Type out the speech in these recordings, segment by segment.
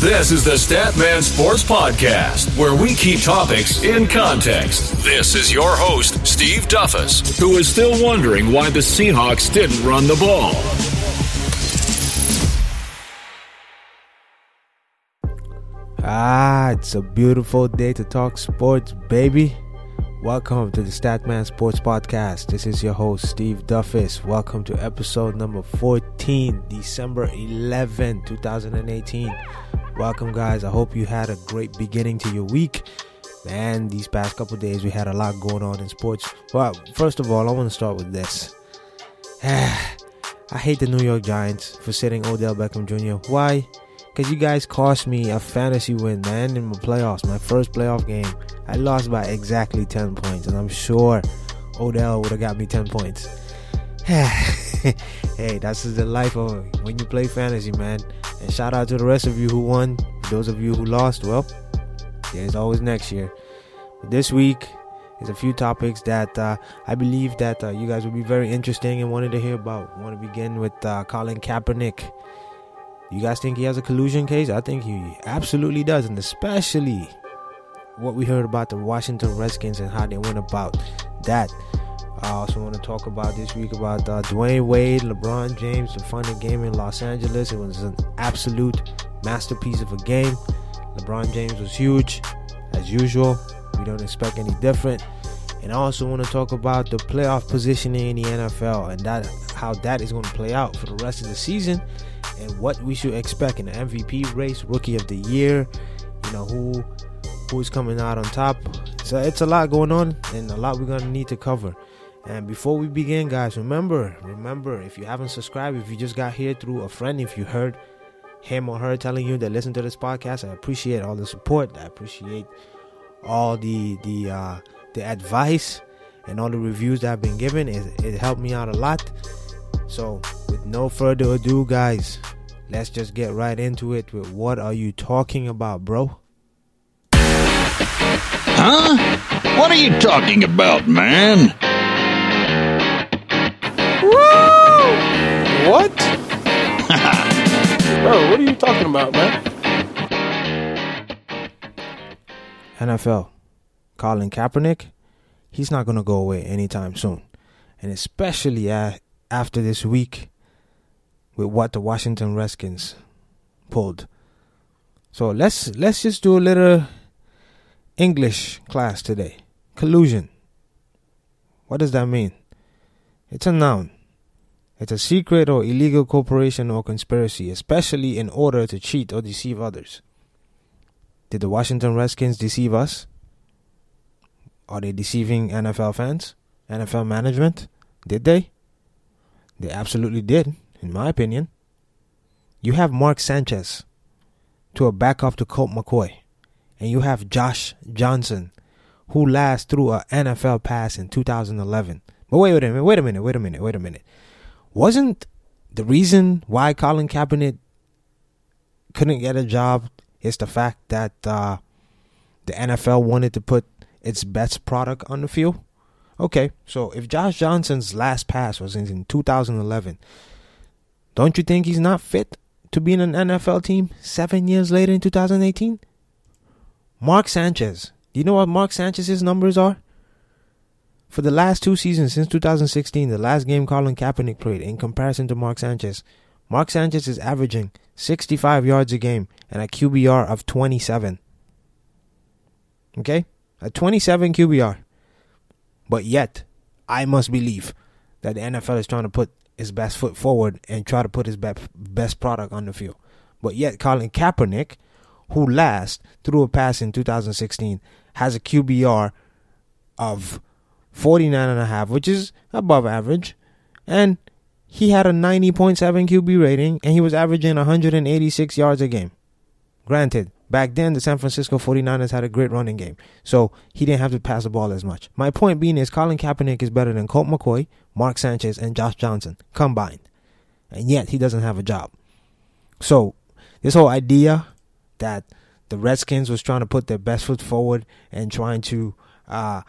This is the Statman Sports Podcast, where we keep topics in context. This is your host, Steve Duffus, who is still wondering why the Seahawks didn't run the ball. Ah, it's a beautiful day to talk sports, baby. Welcome to the Statman Sports Podcast. This is your host, Steve Duffus. Welcome to episode number 14, December 11, 2018. Welcome, guys. I hope you had a great beginning to your week. Man, these past couple days we had a lot going on in sports. Well, first of all, I want to start with this. I hate the New York Giants for sitting Odell Beckham Jr. Why? Because you guys cost me a fantasy win, man, in my playoffs, my first playoff game. I lost by exactly 10 points, and I'm sure Odell would have got me 10 points. hey, that's the life of when you play fantasy, man. And shout out to the rest of you who won. Those of you who lost, well, there's always next year. But this week is a few topics that uh, I believe that uh, you guys will be very interesting and wanted to hear about. I want to begin with uh, Colin Kaepernick. You guys think he has a collusion case? I think he absolutely does, and especially what we heard about the Washington Redskins and how they went about that. I also want to talk about this week about uh, Dwyane Wade, LeBron James, the final game in Los Angeles. It was an absolute masterpiece of a game. LeBron James was huge, as usual. We don't expect any different. And I also want to talk about the playoff positioning in the NFL and that how that is going to play out for the rest of the season and what we should expect in the MVP race, Rookie of the Year. You know who who's coming out on top. So it's a lot going on and a lot we're gonna need to cover. And before we begin, guys, remember, remember, if you haven't subscribed, if you just got here through a friend, if you heard him or her telling you that listen to this podcast, I appreciate all the support. I appreciate all the the uh, the advice and all the reviews that I've been given. It, it helped me out a lot. So, with no further ado, guys, let's just get right into it with what are you talking about, bro? Huh? What are you talking about, man? What? Bro, what are you talking about, man? NFL, Colin Kaepernick, he's not going to go away anytime soon. And especially uh, after this week with what the Washington Redskins pulled. So let's let's just do a little English class today. Collusion. What does that mean? It's a noun. It's a secret or illegal corporation or conspiracy, especially in order to cheat or deceive others. Did the Washington Redskins deceive us? Are they deceiving NFL fans? NFL management? Did they? They absolutely did, in my opinion. You have Mark Sanchez to a backup to Colt McCoy, and you have Josh Johnson, who last threw a NFL pass in 2011. But wait, wait a minute, wait a minute, wait a minute, wait a minute. Wasn't the reason why Colin Kaepernick couldn't get a job is the fact that uh, the NFL wanted to put its best product on the field? Okay, so if Josh Johnson's last pass was in 2011, don't you think he's not fit to be in an NFL team seven years later in 2018? Mark Sanchez. Do you know what Mark Sanchez's numbers are? For the last two seasons since 2016, the last game Colin Kaepernick played, in comparison to Mark Sanchez, Mark Sanchez is averaging 65 yards a game and a QBR of 27. Okay? A 27 QBR. But yet, I must believe that the NFL is trying to put his best foot forward and try to put his best product on the field. But yet, Colin Kaepernick, who last threw a pass in 2016, has a QBR of 49 and a half, which is above average. And he had a 90.7 QB rating and he was averaging 186 yards a game. Granted, Back then, the San Francisco 49ers had a great running game, so he didn't have to pass the ball as much. My point being is Colin Kaepernick is better than Colt McCoy, Mark Sanchez, and Josh Johnson combined, and yet he doesn't have a job. So, this whole idea that the Redskins was trying to put their best foot forward and trying to uh,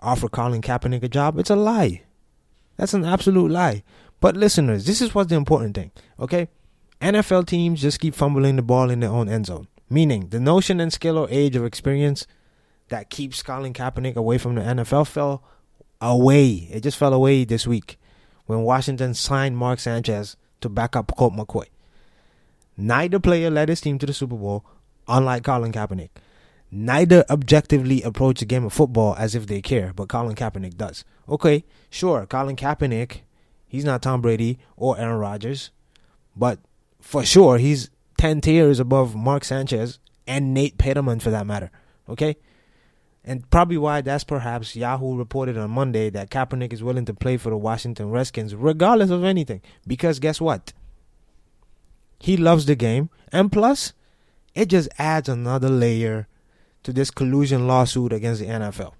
offer Colin Kaepernick a job, it's a lie. That's an absolute lie. But listeners, this is what's the important thing, okay? NFL teams just keep fumbling the ball in their own end zone. Meaning, the notion and skill or age or experience that keeps Colin Kaepernick away from the NFL fell away. It just fell away this week when Washington signed Mark Sanchez to back up Colt McCoy. Neither player led his team to the Super Bowl, unlike Colin Kaepernick. Neither objectively approach the game of football as if they care, but Colin Kaepernick does. Okay, sure, Colin Kaepernick, he's not Tom Brady or Aaron Rodgers, but for sure he's 10 tiers above Mark Sanchez and Nate Peterman for that matter. Okay? And probably why that's perhaps Yahoo reported on Monday that Kaepernick is willing to play for the Washington Redskins regardless of anything. Because guess what? He loves the game. And plus, it just adds another layer to this collusion lawsuit against the NFL.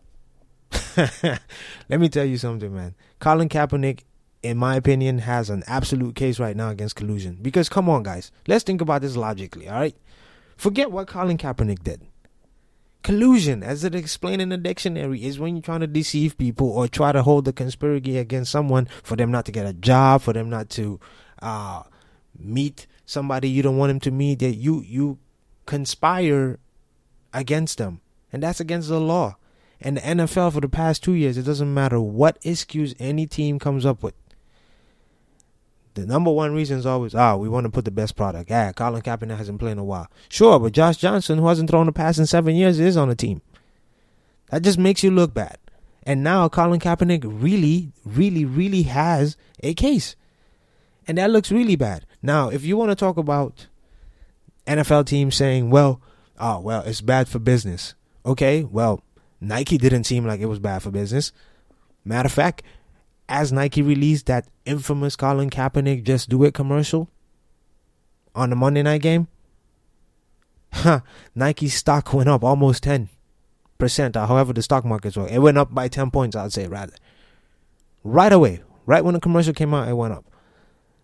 Let me tell you something, man. Colin Kaepernick, in my opinion, has an absolute case right now against collusion. Because come on, guys, let's think about this logically, all right? Forget what Colin Kaepernick did. Collusion, as it explained in the dictionary, is when you're trying to deceive people or try to hold a conspiracy against someone for them not to get a job, for them not to uh, meet somebody you don't want them to meet. That you you conspire against them, and that's against the law. And the NFL for the past two years, it doesn't matter what excuse any team comes up with. The number one reason is always, ah, oh, we want to put the best product. Yeah, Colin Kaepernick hasn't played in a while. Sure, but Josh Johnson, who hasn't thrown a pass in seven years, is on the team. That just makes you look bad. And now Colin Kaepernick really, really, really has a case. And that looks really bad. Now, if you want to talk about NFL teams saying, well, oh, well, it's bad for business. Okay, well, Nike didn't seem like it was bad for business. Matter of fact, as Nike released that infamous Colin Kaepernick Just Do It commercial on the Monday night game, huh, Nike's stock went up almost 10%, or however the stock markets work. It went up by 10 points, I'd say, rather. Right away, right when the commercial came out, it went up.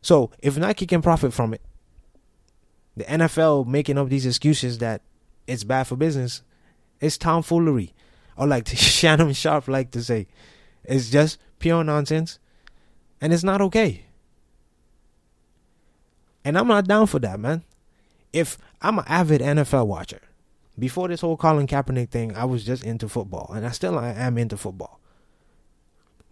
So if Nike can profit from it, the NFL making up these excuses that it's bad for business, it's tomfoolery. Or like Shannon Sharpe like to say, it's just pure nonsense. And it's not okay. And I'm not down for that, man. If I'm an avid NFL watcher, before this whole Colin Kaepernick thing, I was just into football. And I still am into football.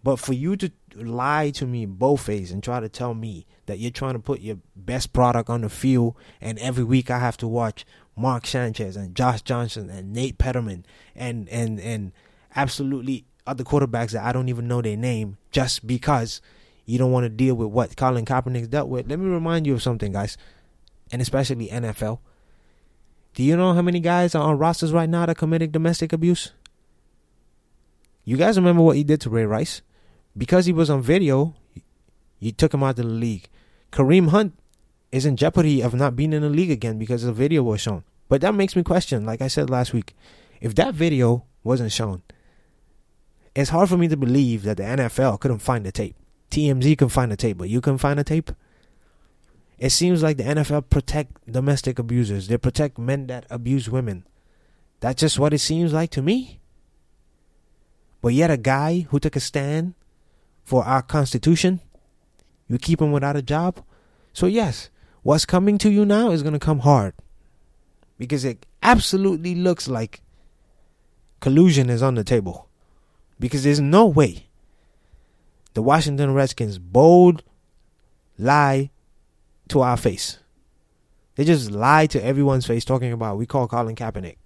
But for you to lie to me both ways and try to tell me that you're trying to put your best product on the field, and every week I have to watch Mark Sanchez and Josh Johnson and Nate Peterman and and and absolutely other quarterbacks that I don't even know their name just because you don't want to deal with what Colin Kaepernick dealt with. Let me remind you of something, guys, and especially NFL. Do you know how many guys are on rosters right now that committed domestic abuse? You guys remember what he did to Ray Rice? Because he was on video, you took him out of the league. Kareem Hunt is in jeopardy of not being in the league again because the video was shown. But that makes me question, like I said last week, if that video wasn't shown, it's hard for me to believe that the NFL couldn't find the tape. TMZ can find the tape, but you can find the tape. It seems like the NFL protect domestic abusers. They protect men that abuse women. That's just what it seems like to me. But yet a guy who took a stand for our Constitution. You keep him without a job. So, yes, what's coming to you now is going to come hard because it absolutely looks like collusion is on the table. Because there's no way the Washington Redskins bold lie to our face. They just lie to everyone's face talking about we call Colin Kaepernick.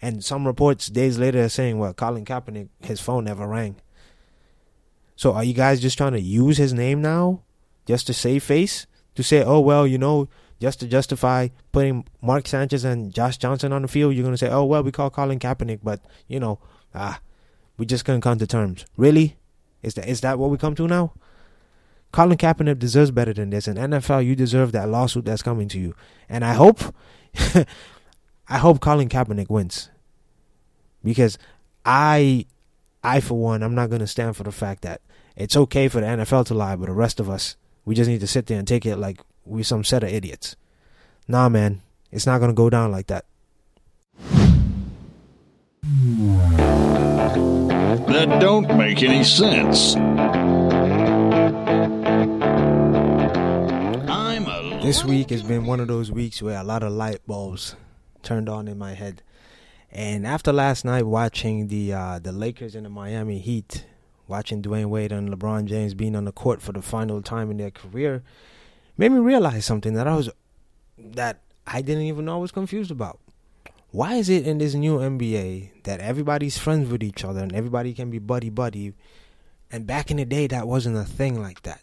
And some reports days later are saying, well, Colin Kaepernick, his phone never rang. So are you guys just trying to use his name now just to save face? To say, oh, well, you know, just to justify putting Mark Sanchez and Josh Johnson on the field, you're going to say, oh, well, we call Colin Kaepernick, but, you know, ah, we just couldn't come to terms. Really? Is that is that what we come to now? Colin Kaepernick deserves better than this. And NFL, you deserve that lawsuit that's coming to you. And I hope, I hope Colin Kaepernick wins. Because I, I for one, I'm not going to stand for the fact that it's okay for the NFL to lie, but the rest of us, we just need to sit there and take it like we some set of idiots. Nah, man, it's not gonna go down like that. That don't make any sense. This week has been one of those weeks where a lot of light bulbs turned on in my head. And after last night watching the uh, the Lakers and the Miami Heat, watching Dwyane Wade and LeBron James being on the court for the final time in their career, made me realize something that I was that I didn't even know I was confused about. Why is it in this new NBA that everybody's friends with each other and everybody can be buddy buddy, and back in the day that wasn't a thing like that?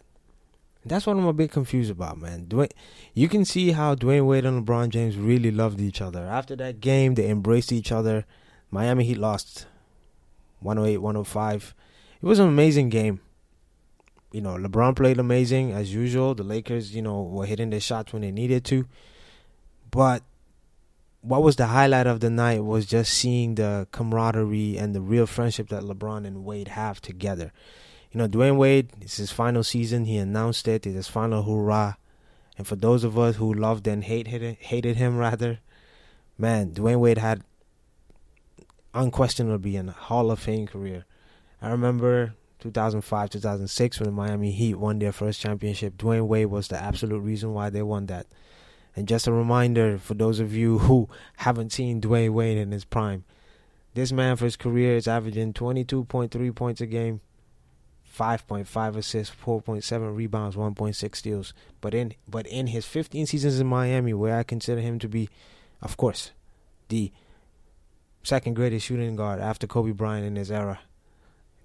That's what I'm a bit confused about, man. Dwyane, you can see how Dwyane Wade and LeBron James really loved each other. After that game, they embraced each other. Miami Heat lost 108 105. It was an amazing game. You know, LeBron played amazing as usual. The Lakers, you know, were hitting their shots when they needed to. But what was the highlight of the night was just seeing the camaraderie and the real friendship that LeBron and Wade have together you know, Dwyane Wade, it's his final season. He announced it. It's his final hurrah. And for those of us who loved and hated hated him rather, man, Dwyane Wade had unquestionably a Hall of Fame career. I remember 2005, 2006 when the Miami Heat won their first championship. Dwyane Wade was the absolute reason why they won that. And just a reminder for those of you who haven't seen Dwyane Wade in his prime, this man for his career is averaging 22.3 points a game, 5.5 assists, 4.7 rebounds, 1.6 steals. But in but in his 15 seasons in Miami, where I consider him to be, of course, the second greatest shooting guard after Kobe Bryant in his era,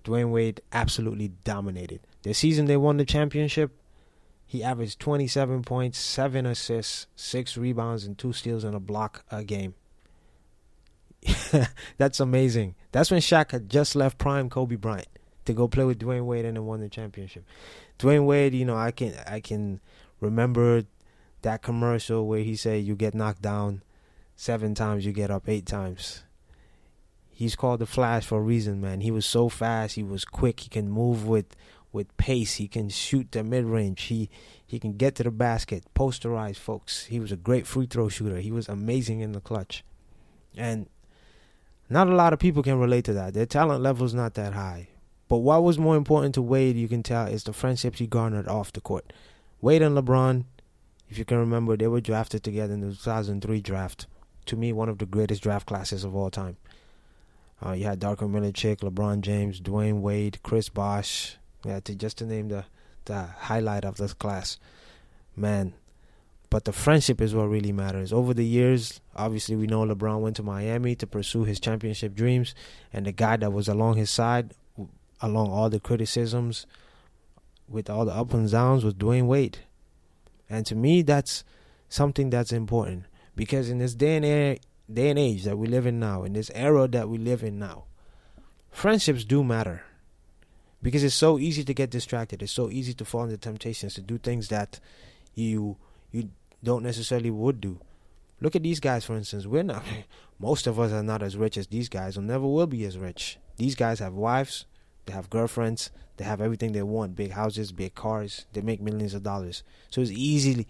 Dwyane Wade absolutely dominated. The season they won the championship, he averaged 27 points, 7 assists, 6 rebounds, and 2 steals and a block a game. That's amazing. That's when Shaq had just left prime Kobe Bryant to go play with Dwyane Wade and then won the championship. Dwyane Wade, you know, I can I can remember that commercial where he said you get knocked down seven times, you get up eight times. He's called the Flash for a reason, man. He was so fast, he was quick, he can move with with pace, he can shoot the mid range, he he can get to the basket, posterize folks. He was a great free throw shooter. He was amazing in the clutch. And not a lot of people can relate to that. Their talent level is not that high. But what was more important to Wade, you can tell, is the friendships he garnered off the court. Wade and LeBron, if you can remember, they were drafted together in the 2003 draft. To me, one of the greatest draft classes of all time. Uh, you had Darko Milicic, LeBron James, Dwyane Wade, Chris Bosh. Yeah, to just to name the the highlight of this class, man. But the friendship is what really matters. Over the years, obviously, we know LeBron went to Miami to pursue his championship dreams, and the guy that was along his side along all the criticisms, with all the ups and downs, with Dwyane Wade. And to me, that's something that's important because in this day and day and age that we live in now, in this era that we live in now, friendships do matter because it's so easy to get distracted. It's so easy to fall into temptations to do things that you you don't necessarily would do. Look at these guys, for instance. We're not. Most of us are not as rich as these guys, or never will be as rich. These guys have wives, they have girlfriends. They have everything they want: big houses, big cars. They make millions of dollars. So it's easily,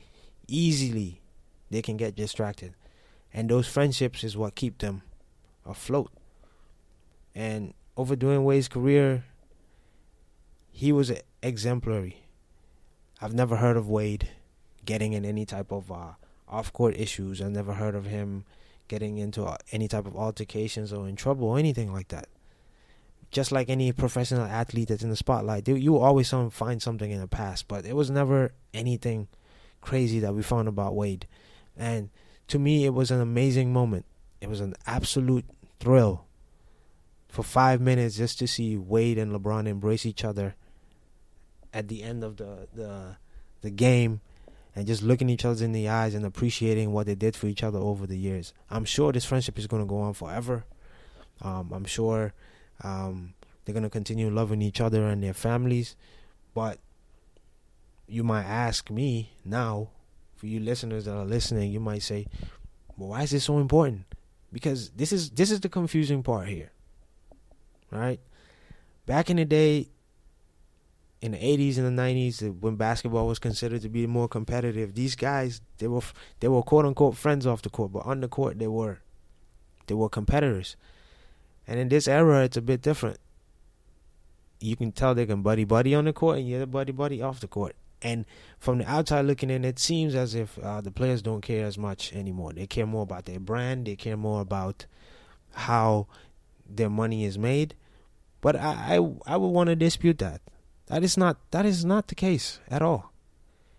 easily, they can get distracted, and those friendships is what keep them afloat. And over Wade's career, he was exemplary. I've never heard of Wade getting in any type of uh, off-court issues. I've never heard of him getting into uh, any type of altercations or in trouble or anything like that just like any professional athlete that's in the spotlight, you always some, find something in the past, but it was never anything crazy that we found about Wade. And to me, it was an amazing moment. It was an absolute thrill for five minutes just to see Wade and LeBron embrace each other at the end of the the the game and just looking each other in the eyes and appreciating what they did for each other over the years. I'm sure this friendship is going to go on forever. Um, I'm sure um, they're gonna continue loving each other and their families, but you might ask me now, for you listeners that are listening, you might say, "Well, why is this so important?" Because this is this is the confusing part here, right? Back in the day, in the 80s and the 90s when basketball was considered to be more competitive these guys they were they were quote unquote friends off the court but on the court they were they were competitors and in this era, it's a bit different. You can tell they can buddy buddy on the court, and you're the buddy buddy off the court. And from the outside looking in, it seems as if uh, the players don't care as much anymore. They care more about their brand. They care more about how their money is made. But I, I, I would want to dispute that. That is not that is not the case at all.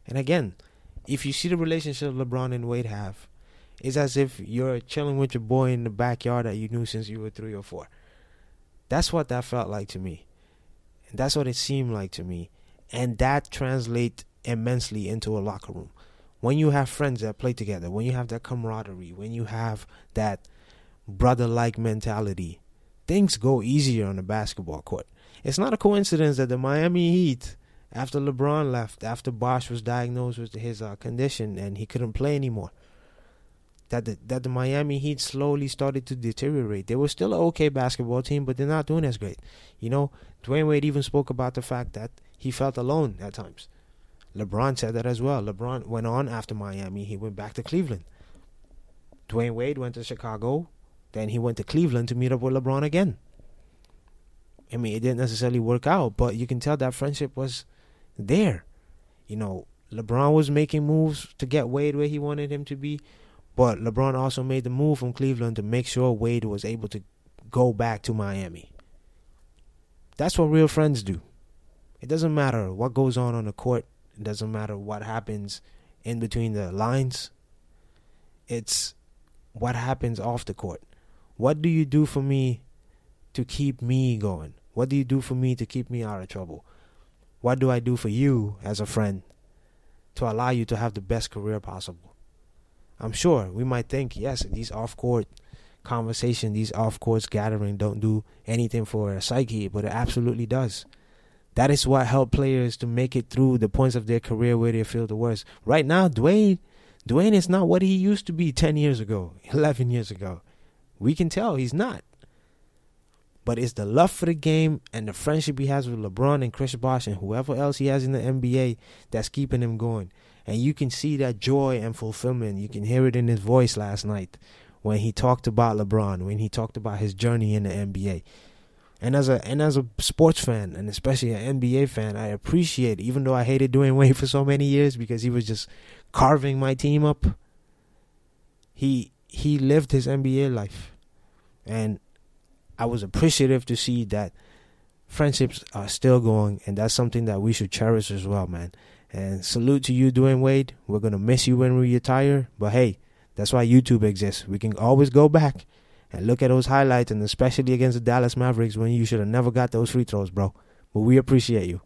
And again, if you see the relationship LeBron and Wade have, it's as if you're chilling with your boy in the backyard that you knew since you were three or four. That's what that felt like to me. And that's what it seemed like to me. And that translates immensely into a locker room. When you have friends that play together, when you have that camaraderie, when you have that brother like mentality, things go easier on the basketball court. It's not a coincidence that the Miami Heat, after LeBron left, after Bosh was diagnosed with his uh, condition and he couldn't play anymore, that the, that the Miami Heat slowly started to deteriorate. They were still an okay basketball team, but they're not doing as great. You know, Dwyane Wade even spoke about the fact that he felt alone at times. LeBron said that as well. LeBron went on after Miami. He went back to Cleveland. Dwyane Wade went to Chicago. Then he went to Cleveland to meet up with LeBron again. I mean, it didn't necessarily work out, but you can tell that friendship was there. You know, LeBron was making moves to get Wade where he wanted him to be, but LeBron also made the move from Cleveland to make sure Wade was able to go back to Miami. That's what real friends do. It doesn't matter what goes on on the court, it doesn't matter what happens in between the lines. It's what happens off the court. What do you do for me to keep me going? What do you do for me to keep me out of trouble? What do I do for you as a friend to allow you to have the best career possible? I'm sure we might think, yes, these off court conversation, these off court gathering don't do anything for a psyche, but it absolutely does. That is what helped players to make it through the points of their career where they feel the worst. Right now, Dwyane, Dwyane is not what he used to be 10 years ago, 11 years ago. We can tell he's not. But it's the love for the game and the friendship he has with LeBron and Chris Bosh and whoever else he has in the NBA that's keeping him going. And you can see that joy and fulfillment. You can hear it in his voice last night when he talked about LeBron, when he talked about his journey in the NBA. And as a and as a sports fan, and especially an NBA fan, I appreciate, even though I hated Dwyane Wade for so many years because he was just carving my team up. He he lived his NBA life, and I was appreciative to see that friendships are still going, and that's something that we should cherish as well, man. And salute to you, Dwyane Wade. We're gonna miss you when we retire, but hey, that's why YouTube exists. We can always go back and look at those highlights, and especially against the Dallas Mavericks when you should have never got those free throws, bro. But we appreciate you.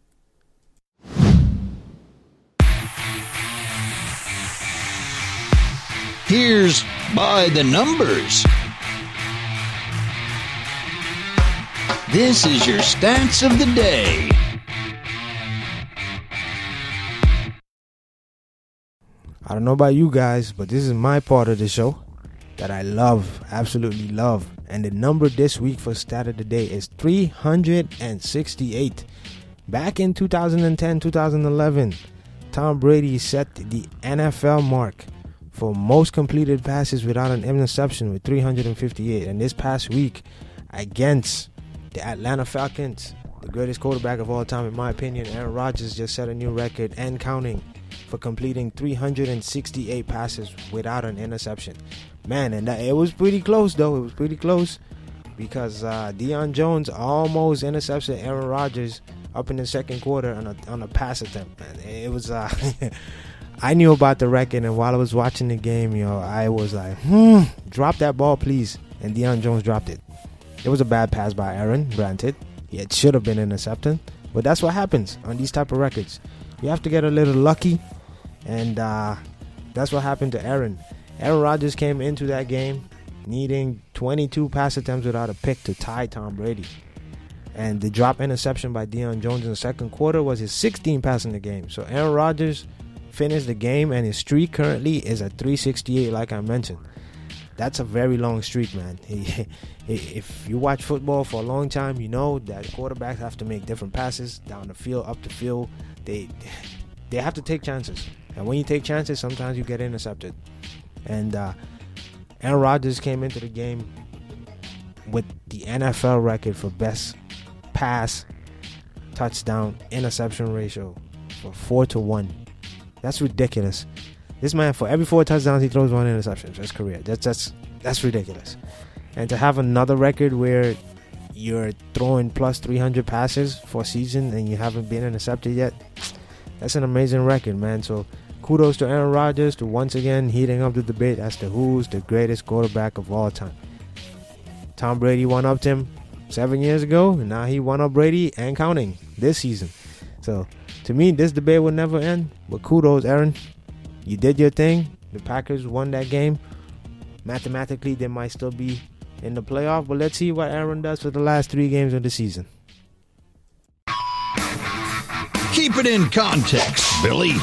Here's by the numbers. This is your stats of the day. I don't know about you guys, but this is my part of the show that I love, absolutely love. And the number this week for stat of the day is 368. Back in 2010 2011, Tom Brady set the NFL mark for most completed passes without an interception with 358. And this past week, against the Atlanta Falcons, the greatest quarterback of all time, in my opinion, Aaron Rodgers just set a new record and counting for completing 368 passes without an interception. Man, and that, it was pretty close though. It was pretty close because uh, Deion Jones almost intercepted Aaron Rodgers up in the second quarter on a on a pass attempt. Man, it was. Uh, I knew about the record, and while I was watching the game, you know, I was like, "Hmm, drop that ball, please." And Deion Jones dropped it. It was a bad pass by Aaron, granted. It should have been intercepted, but that's what happens on these type of records. You have to get a little lucky, and uh, that's what happened to Aaron. Aaron Rodgers came into that game needing 22 pass attempts without a pick to tie Tom Brady. And the drop interception by Deion Jones in the second quarter was his 16th pass in the game. So Aaron Rodgers finished the game, and his streak currently is at 368, like I mentioned. That's a very long streak, man. if you watch football for a long time, you know that quarterbacks have to make different passes down the field, up the field. They they have to take chances, and when you take chances, sometimes you get intercepted. And uh, Aaron Rodgers came into the game with the NFL record for best pass, touchdown, interception ratio. for four to one. That's ridiculous. This man, for every four touchdowns, he throws one interception for his career. That's that's that's ridiculous. And to have another record where you're throwing plus 300 passes for a season and you haven't been intercepted yet, that's an amazing record, man. So kudos to Aaron Rodgers to once again heating up the debate as to who's the greatest quarterback of all time. Tom Brady won up to him seven years ago, and now he won up Brady and counting this season. So to me, this debate will never end. But kudos, Aaron. You did your thing. The Packers won that game. Mathematically, they might still be in the playoff, but let's see what Aaron does for the last three games of the season. Keep it in context, Billy.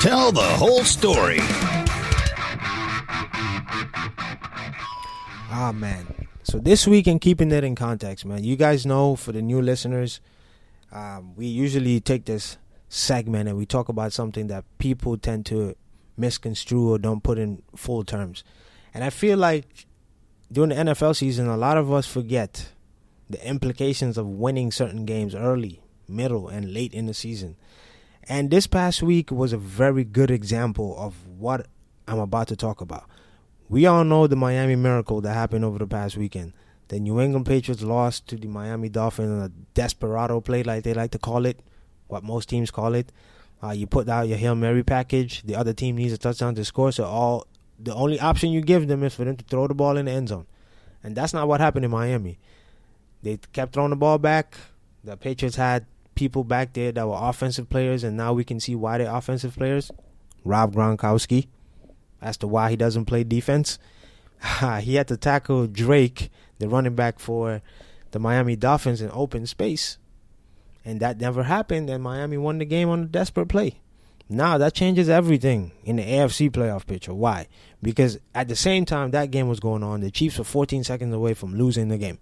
Tell the whole story. Ah, man. So this week in keeping it in context, man, you guys know for the new listeners, um, we usually take this segment and we talk about something that people tend to misconstrue or don't put in full terms. And I feel like during the NFL season, a lot of us forget the implications of winning certain games early, middle, and late in the season. And this past week was a very good example of what I'm about to talk about. We all know the Miami Miracle that happened over the past weekend. The New England Patriots lost to the Miami Dolphins in a desperado play, like they like to call it, what most teams call it. Uh, you put out your Hail Mary package. The other team needs a touchdown to score, so all the only option you give them is for them to throw the ball in the end zone. And that's not what happened in Miami. They kept throwing the ball back. The Patriots had people back there that were offensive players, and now we can see why they're offensive players. Rob Gronkowski, as to why he doesn't play defense. he had to tackle Drake, the running back for the Miami Dolphins, in open space. And that never happened, and Miami won the game on a desperate play. Now that changes everything in the AFC playoff picture. Why? Because at the same time that game was going on, the Chiefs were 14 seconds away from losing the game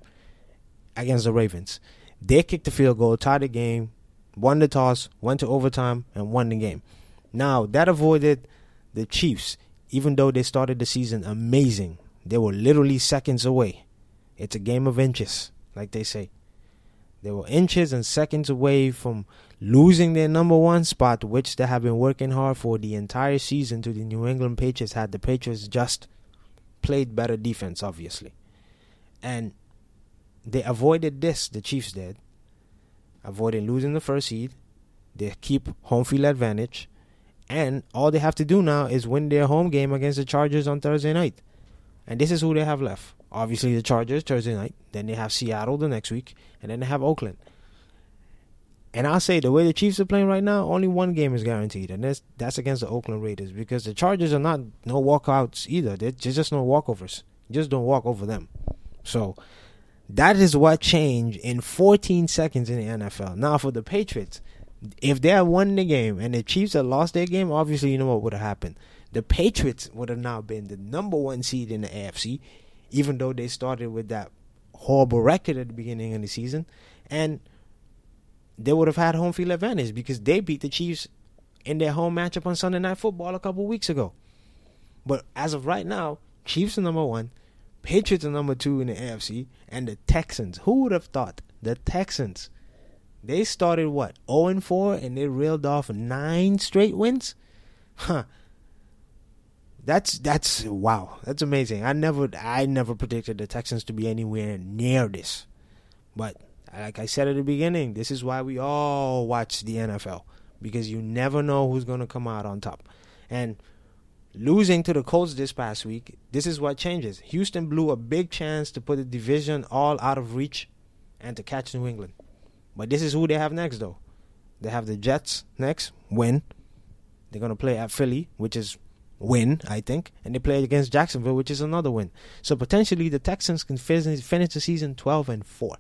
against the Ravens. They kicked the field goal, tied the game, won the toss, went to overtime, and won the game. Now that avoided the Chiefs even though they started the season amazing, they were literally seconds away. It's a game of inches, like they say. They were inches and seconds away from losing their number one spot, which they have been working hard for the entire season to the New England Patriots, had the Patriots just played better defense, obviously. And they avoided this, the Chiefs did, avoiding losing the first seed. They keep home field advantage. And all they have to do now is win their home game against the Chargers on Thursday night. And this is who they have left. Obviously, the Chargers Thursday night. Then they have Seattle the next week. And then they have Oakland. And I'll say the way the Chiefs are playing right now, only one game is guaranteed, and that's that's against the Oakland Raiders because the Chargers are not no walkouts either. They're just no walkovers. You just don't walk over them. So that is what changed in 14 seconds in the NFL. Now for the Patriots, if they had won the game and the Chiefs had lost their game, obviously you know what would have happened. The Patriots would have now been the number one seed in the AFC, even though they started with that horrible record at the beginning of the season, and they would have had home field advantage because they beat the Chiefs in their home matchup on Sunday Night Football a couple weeks ago. But as of right now, Chiefs are number one, Patriots are number two in the AFC, and the Texans. Who would have thought the Texans they started what 0 and 4 and they reeled off nine straight wins. Huh. That's that's wow. That's amazing. I never I never predicted the Texans to be anywhere near this. But like I said at the beginning, this is why we all watch the NFL because you never know who's going to come out on top. And losing to the Colts this past week, this is what changes. Houston blew a big chance to put the division all out of reach and to catch New England. But this is who they have next, though. They have the Jets next, win. They're going to play at Philly, which is win, I think. And they play against Jacksonville, which is another win. So potentially the Texans can finish the season 12 and 4.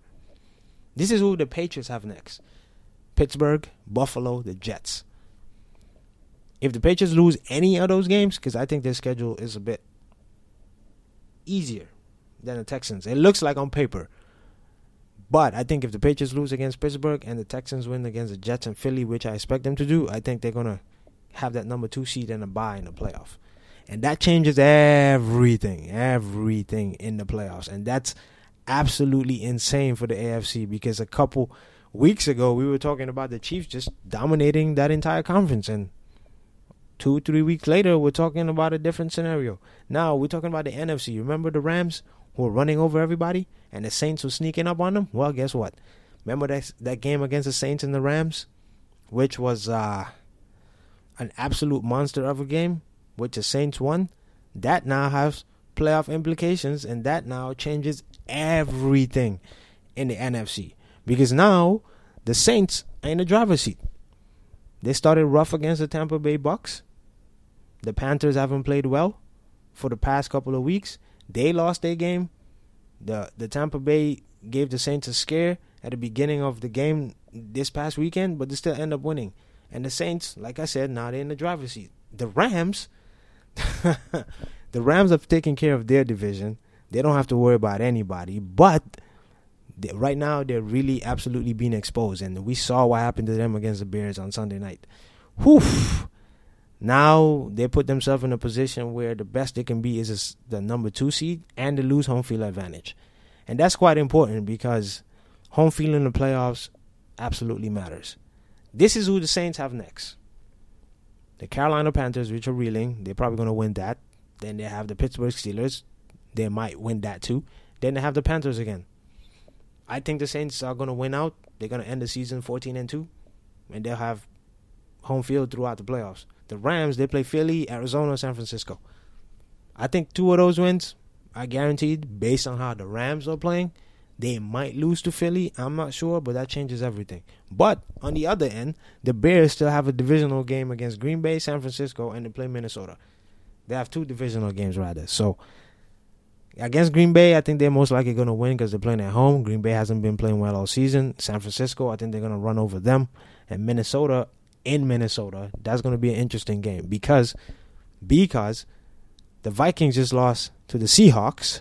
This is who the Patriots have next Pittsburgh, Buffalo, the Jets. If the Patriots lose any of those games, because I think their schedule is a bit easier than the Texans, it looks like on paper. But I think if the Patriots lose against Pittsburgh and the Texans win against the Jets and Philly, which I expect them to do, I think they're gonna have that number two seed and a bye in the playoff. And that changes everything, everything in the playoffs. And that's absolutely insane for the AFC because a couple weeks ago we were talking about the Chiefs just dominating that entire conference, and two, three weeks later we're talking about a different scenario. Now we're talking about the NFC. Remember the Rams who were running over everybody, and the Saints were sneaking up on them? Well, guess what? Remember that that game against the Saints and the Rams, which was uh, an absolute monster of a game, which the Saints won. That now has playoff implications, and that now changes everything in the NFC because now the Saints are in the driver's seat. They started rough against the Tampa Bay Bucks. The Panthers haven't played well for the past couple of weeks. They lost their game. The the Tampa Bay gave the Saints a scare at the beginning of the game this past weekend, but they still end up winning. And the Saints, like I said, now they're in the driver's seat. The Rams, the Rams have taken care of their division. They don't have to worry about anybody. But they, right now, they're really absolutely being exposed, and we saw what happened to them against the Bears on Sunday night. Whew. Now they put themselves in a position where the best they can be is the number two seed and to lose home field advantage, and that's quite important because home field in the playoffs absolutely matters. This is who the Saints have next. The Carolina Panthers, which are reeling, they're probably going to win that. Then they have the Pittsburgh Steelers. They might win that too. Then they have the Panthers again. I think the Saints are going to win out. They're going to end the season 14 and 2 and they'll have home field throughout the playoffs. The Rams, they play Philly, Arizona, San Francisco. I think two of those wins are guaranteed based on how the Rams are playing. They might lose to Philly, I'm not sure, but that changes everything. But on the other end, the Bears still have a divisional game against Green Bay, San Francisco, and they play Minnesota. They have two divisional games rather. So against Green Bay, I think they're most likely going to win because they're playing at home. Green Bay hasn't been playing well all season. San Francisco, I think they're going to run over them. And Minnesota, in Minnesota, that's going to be an interesting game because because the Vikings just lost to the Seahawks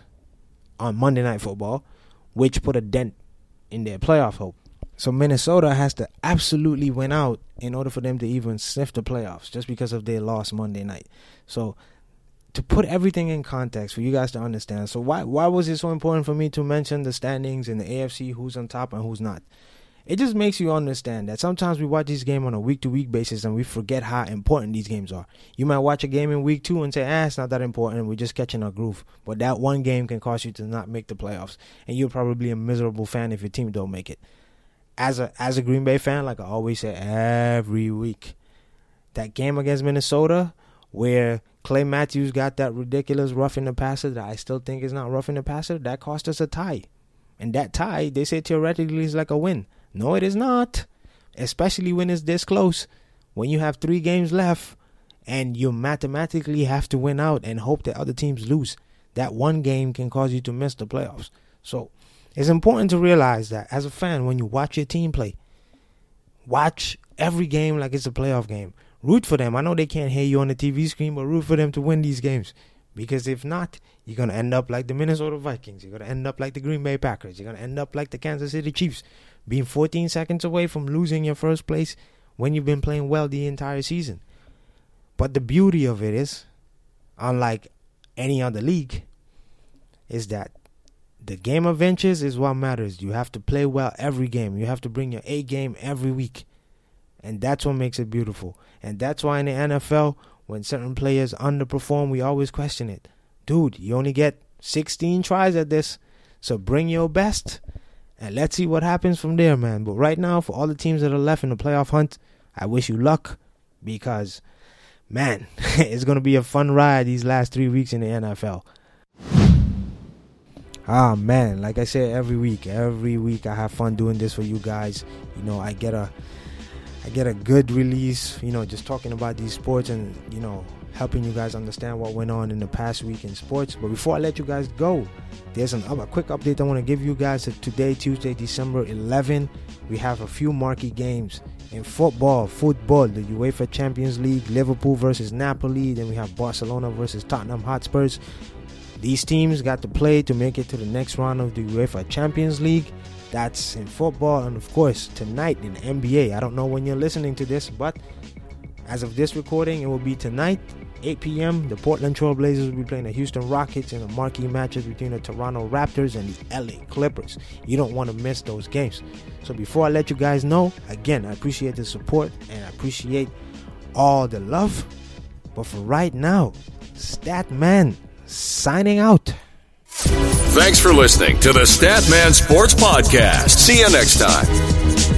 on Monday Night Football, which put a dent in their playoff hope. So Minnesota has to absolutely win out in order for them to even sniff the playoffs, just because of their loss Monday night. So to put everything in context for you guys to understand. So why why was it so important for me to mention the standings in the AFC, who's on top and who's not? It just makes you understand that sometimes we watch this game on a week to week basis and we forget how important these games are. You might watch a game in week two and say, ah, it's not that important. We're just catching our groove. But that one game can cause you to not make the playoffs. And you're probably a miserable fan if your team don't make it. As a as a Green Bay fan, like I always say every week, that game against Minnesota where Clay Matthews got that ridiculous roughing the passer that I still think is not roughing the passer. That cost us a tie. And that tie, they say theoretically is like a win. No, it is not. Especially when it's this close. When you have three games left and you mathematically have to win out and hope that other teams lose. That one game can cause you to miss the playoffs. So it's important to realize that as a fan, when you watch your team play, watch every game like it's a playoff game root for them. I know they can't hear you on the TV screen, but root for them to win these games. Because if not, you're going to end up like the Minnesota Vikings. You're going to end up like the Green Bay Packers. You're going to end up like the Kansas City Chiefs, being 14 seconds away from losing your first place when you've been playing well the entire season. But the beauty of it is, unlike any other league, is that the game of inches is what matters. You have to play well every game. You have to bring your A game every week. And that's what makes it beautiful. And that's why in the NFL, when certain players underperform, we always question it. Dude, you only get 16 tries at this. So bring your best. And let's see what happens from there, man. But right now, for all the teams that are left in the playoff hunt, I wish you luck because, man, it's going to be a fun ride these last three weeks in the NFL. Ah, man, like I said, every week, every week I have fun doing this for you guys. You know, I get a I get a good release, you know, just talking about these sports and, you know, helping you guys understand what went on in the past week in sports. But before I let you guys go, there's an, a quick update I want to give you guys. Today, Tuesday, December 11, we have a few marquee games in football. Football, the UEFA Champions League, Liverpool versus Napoli. Then we have Barcelona versus Tottenham Hotspurs. These teams got to play to make it to the next round of the UEFA Champions League. That's in football, and of course, tonight in NBA. I don't know when you're listening to this, but as of this recording, it will be tonight 8 p.m., the Portland Trailblazers will be playing the Houston Rockets in a marquee matchup between the Toronto Raptors and the LA Clippers. You don't want to miss those games. So before I let you guys know, again, I appreciate the support and I appreciate all the love. But for right now, Statman signing out. Thanks for listening to the Statman Sports Podcast. See you next time.